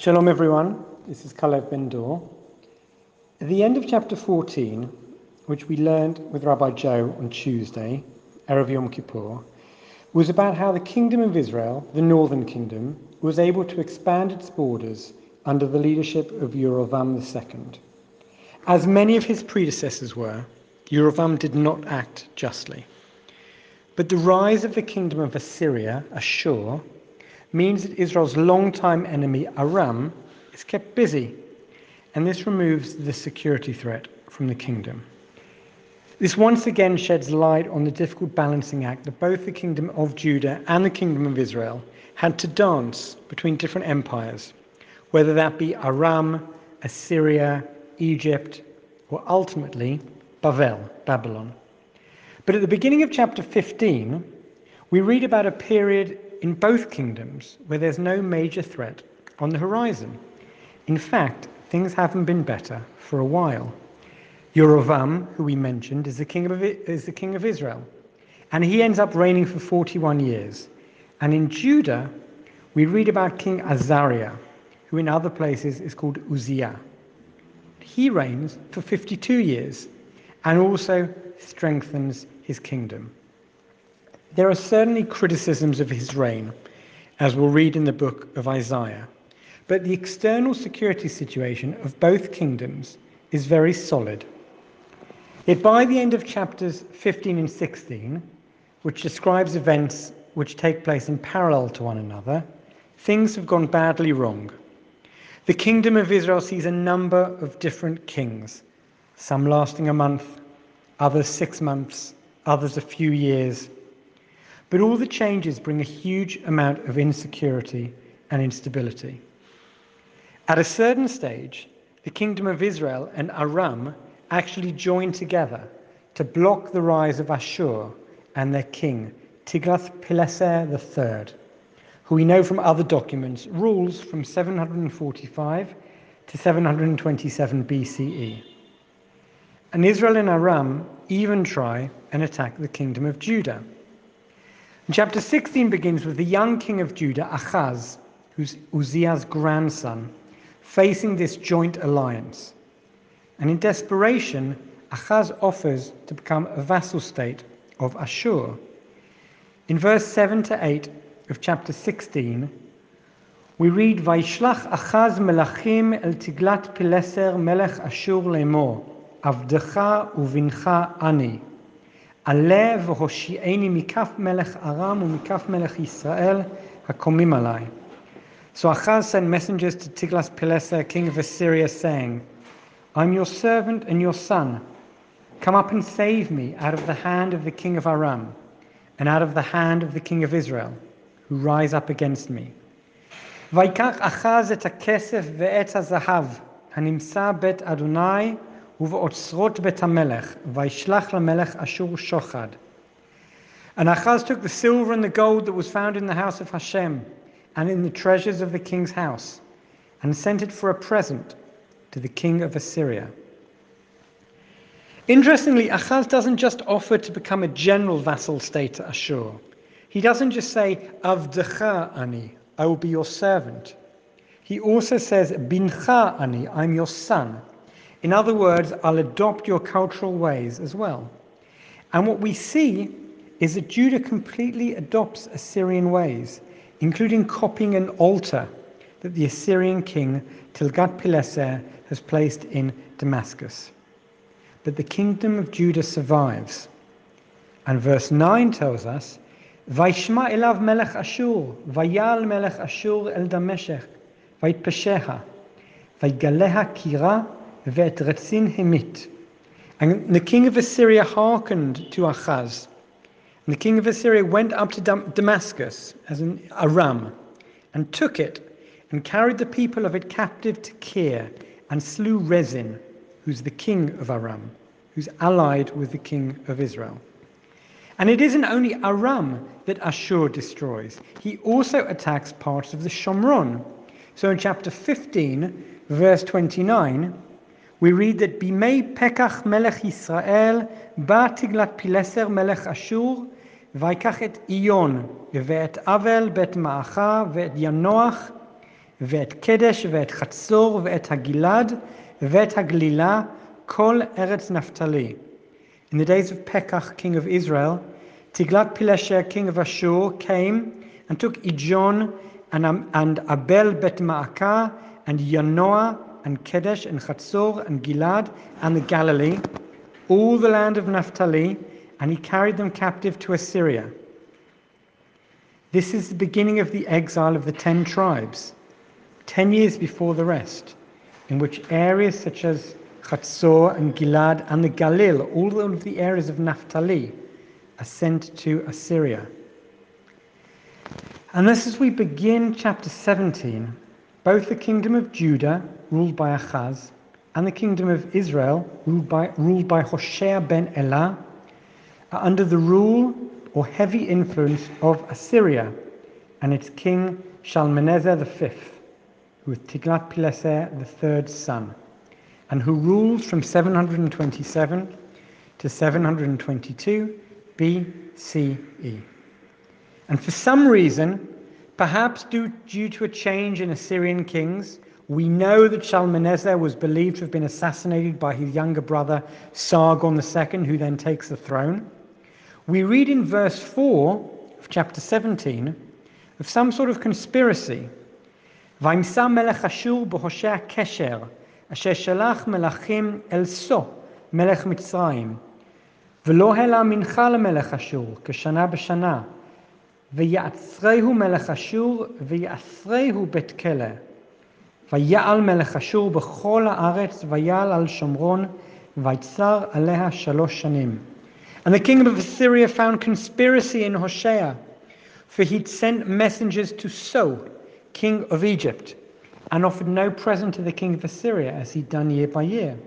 Shalom, everyone. This is Calev Ben Dor. At the end of chapter 14, which we learned with Rabbi Joe on Tuesday, Erev Yom Kippur, was about how the kingdom of Israel, the northern kingdom, was able to expand its borders under the leadership of Yerovam II. As many of his predecessors were, Yerovam did not act justly. But the rise of the kingdom of Assyria, Ashur, means that Israel's longtime enemy, Aram, is kept busy, and this removes the security threat from the kingdom. This once again sheds light on the difficult balancing act that both the kingdom of Judah and the kingdom of Israel had to dance between different empires, whether that be Aram, Assyria, Egypt, or ultimately Bavel, Babylon. But at the beginning of chapter 15, we read about a period in both kingdoms where there's no major threat on the horizon. In fact, things haven't been better for a while. Yerovam, who we mentioned, is the king of, is the king of Israel, and he ends up reigning for 41 years. And in Judah, we read about King Azariah, who in other places is called Uzziah. He reigns for 52 years and also strengthens his kingdom. There are certainly criticisms of his reign, as we'll read in the book of Isaiah, but the external security situation of both kingdoms is very solid. Yet by the end of chapters 15 and 16, which describes events which take place in parallel to one another, things have gone badly wrong. The kingdom of Israel sees a number of different kings, some lasting a month, others six months, others a few years. But all the changes bring a huge amount of insecurity and instability. At a certain stage, the kingdom of Israel and Aram actually join together to block the rise of Ashur and their king, Tiglath-Pileser III, who we know from other documents rules from 745 to 727 BCE. And Israel and Aram even try and attack the kingdom of Judah. And chapter 16 begins with the young king of Judah, Achaz, who's Uzziah's grandson, facing this joint alliance. And in desperation, Achaz offers to become a vassal state of Ashur. In verse 7 to 8 of chapter 16, we read, Vaishlach Achaz melachim el tiglat pileser melech Ashur lemor, avdecha uvincha ani. עלה והושיעני מכף מלך ארם ומכף מלך ישראל הקומים עלי. So Achaz sent messengers to Tiglath-Pileser, king of Assyria, saying, I'm your servant and your son. Come up and save me out of the hand of the king of Aram and out of the hand of the king of Israel, who rise up against me. ויקח אחז את הכסף ואת הזהב הנמצא בית אדוני ובאוצרות בית המלך, וישלח למלך אשור שוחד. And Achaz took the silver and the gold that was found in the house of Hashem and in the treasures of the king's house, and sent it for a present to the king of Assyria. Interestingly, Achaz doesn't just offer to become a general vassal state to Ashur. He doesn't just say, Avdecha ani, I will be your servant. He also says, Bincha ani, I'm your son. In other words, I'll adopt your cultural ways as well. And what we see is that Judah completely adopts Assyrian ways, including copying an altar that the Assyrian king Tiglath-Pileser has placed in Damascus. But the kingdom of Judah survives. And verse 9 tells us, Vaishma elav melech Ashur, vayal melech Ashur el Dameshech, vayitpesheha, vaygaleha kira And the er king of Assyria hearkened to Achaz. And the king of Assyria went up to Damascus, as in Aram, and took it, and carried the people of it captive to Kir, and slew Rezin, who's the king of Aram, who's allied with the king of Israel. And it isn't only Aram that Ashur destroys, he also attacks parts of the Shomron. So in chapter 15, verse 29, we read that Bimei Pekach melech Yisrael ba Tiglat Pileser melech Ashur ויקח את איון ואת אבל בית מעכה ואת ינוח ואת קדש ואת חצור ואת הגלעד ואת הגלילה, כל ארץ נפתלי. In the days of Pekach, king of Israel, Tiglat-Pileser, king of Ashur, came and took Ijon and, and Abel Bet Maakah and Yanoah and Kedesh and Chatzor and Gilad and the Galilee, all the land of Naphtali, and he carried them captive to Assyria. This is the beginning of the exile of the ten tribes, ten years before the rest, in which areas such as Chatzor and Gilad and the Galil, all of the areas of Naphtali, are sent to Assyria. And this as we begin chapter 17, both the kingdom of Judah, ruled by Achaz, and the kingdom of Israel, ruled by, ruled by Hoshea ben Elah, are under the rule or heavy influence of Assyria and its king Shalmaneser V, who is Tiglath-Pileser the third son, and who ruled from 727 to 722 BCE. And for some reason, perhaps due, due to a change in Assyrian kings, we know that Shalmaneser was believed to have been assassinated by his younger brother Sargon II, who then takes the throne. We read in verse 4 of chapter 17 of some sort of conspiracy. וימצא מלך אשור בהושע קשר, אשר שלח מלכים אל סו, מלך מצרים. ולא העלה מנחה למלך אשור, כשנה בשנה. ויעצרהו מלך אשור, ויעשרהו בית כלא. ויעל מלך אשור בכל הארץ, ויעל על שומרון, ויצר עליה שלוש שנים. And the king of Assyria found conspiracy in Hoshea, for he'd sent messengers to So, king of Egypt, and offered no present to the king of Assyria, as he'd done year by year.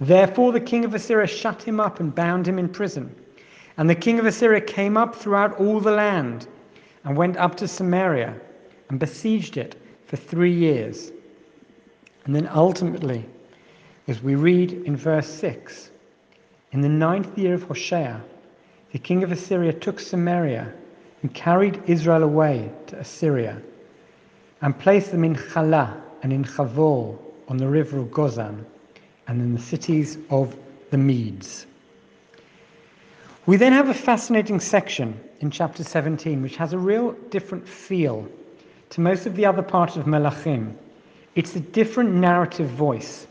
Therefore, the king of Assyria shut him up and bound him in prison. And the king of Assyria came up throughout all the land and went up to Samaria and besieged it for three years. And then ultimately, as we read in verse 6, in the ninth year of Hoshea, the king of Assyria took Samaria and carried Israel away to Assyria and placed them in Chalah and in Chavor on the river of Gozan and in the cities of the Medes. We then have a fascinating section in chapter 17 which has a real different feel to most of the other parts of Melachim. It's a different narrative voice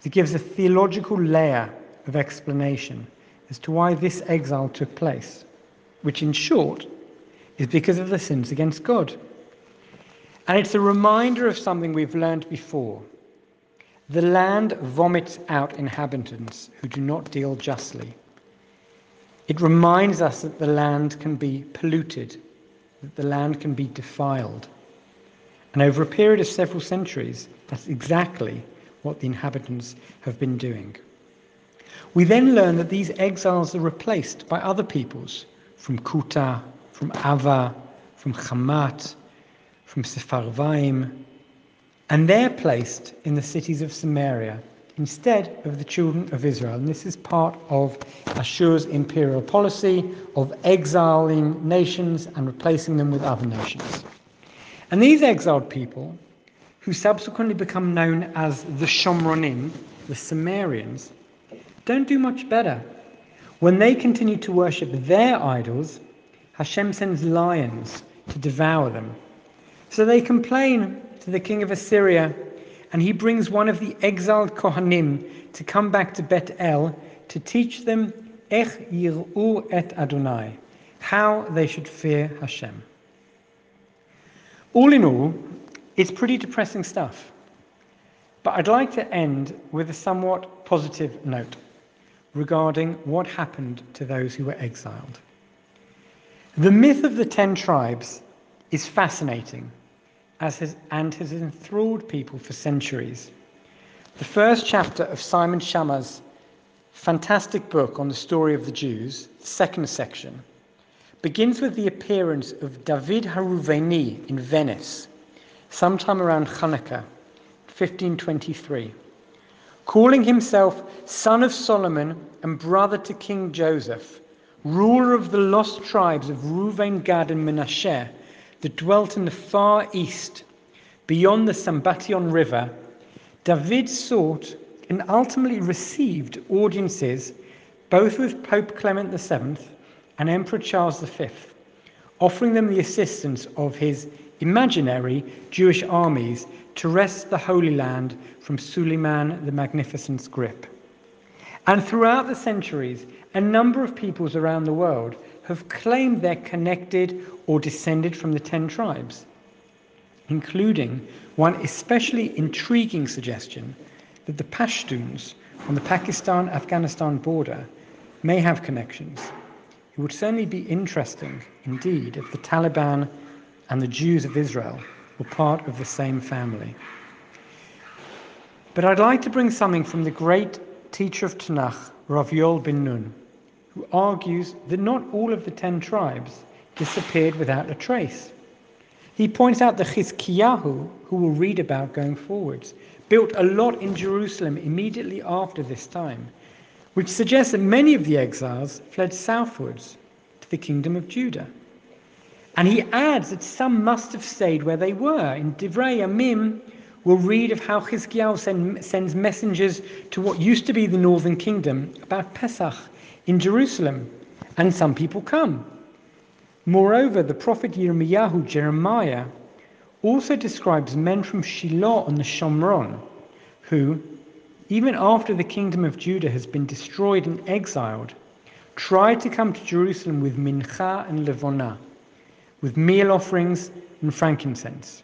that gives a theological layer of explanation as to why this exile took place, which in short is because of the sins against God. And it's a reminder of something we've learned before. The land vomits out inhabitants who do not deal justly. It reminds us that the land can be polluted, that the land can be defiled. And over a period of several centuries, that's exactly what the inhabitants have been doing. We then learn that these exiles are replaced by other peoples from Kuta, from Ava, from Hamat, from Sepharvaim, and they're placed in the cities of Samaria instead of the children of Israel. And this is part of Ashur's imperial policy of exiling nations and replacing them with other nations. And these exiled people, who subsequently become known as the Shomronim, the Samarians, don't do much better. When they continue to worship their idols, Hashem sends lions to devour them. So they complain to the king of Assyria, and he brings one of the exiled Kohanim to come back to Bet El to teach them Ech Yir'u et Adonai, how they should fear Hashem. All in all, it's pretty depressing stuff. But I'd like to end with a somewhat positive note regarding what happened to those who were exiled. The myth of the ten tribes is fascinating as has, and has enthralled people for centuries. The first chapter of Simon Schama's fantastic book on the story of the Jews, the second section, begins with the appearance of David Haruveni in Venice, sometime around Hanukkah, 1523. Calling himself son of Solomon and brother to King Joseph, ruler of the lost tribes of Reuven, Gad, and Manasseh, that dwelt in the far east beyond the Sambation River, David sought and ultimately received audiences both with Pope Clement VII and Emperor Charles V, offering them the assistance of his imaginary Jewish armies to wrest the Holy Land from Suleiman the Magnificent's grip. And throughout the centuries, a number of peoples around the world have claimed they're connected or descended from the ten tribes, including one especially intriguing suggestion that the Pashtuns on the Pakistan Afghanistan border may have connections. It would certainly be interesting indeed if the Taliban and the Jews of Israel were part of the same family. But I'd like to bring something from the great teacher of Tanakh, Rav Yoel ben Nun, who argues that not all of the ten tribes disappeared without a trace. He points out that Chizkiyahu, who we'll read about going forwards, built a lot in Jerusalem immediately after this time, which suggests that many of the exiles fled southwards to the kingdom of Judah. And he adds that some must have stayed where they were. In Divrei Yamim, we'll read of how Chizkiyahu send, sends messengers to what used to be the northern kingdom about Pesach in Jerusalem, and some people come. Moreover, the prophet Yirmiyahu, Jeremiah, also describes men from Shiloh on the Shomron, who, even after the kingdom of Judah has been destroyed and exiled, tried to come to Jerusalem with mincha and levona, with meal offerings and frankincense.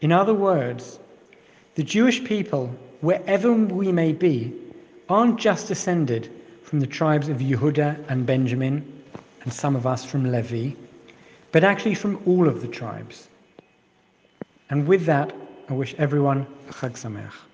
In other words, the Jewish people, wherever we may be, aren't just descended from the tribes of Yehuda and Benjamin, and some of us from Levi, but actually from all of the tribes. And with that, I wish everyone a Chag Sameach.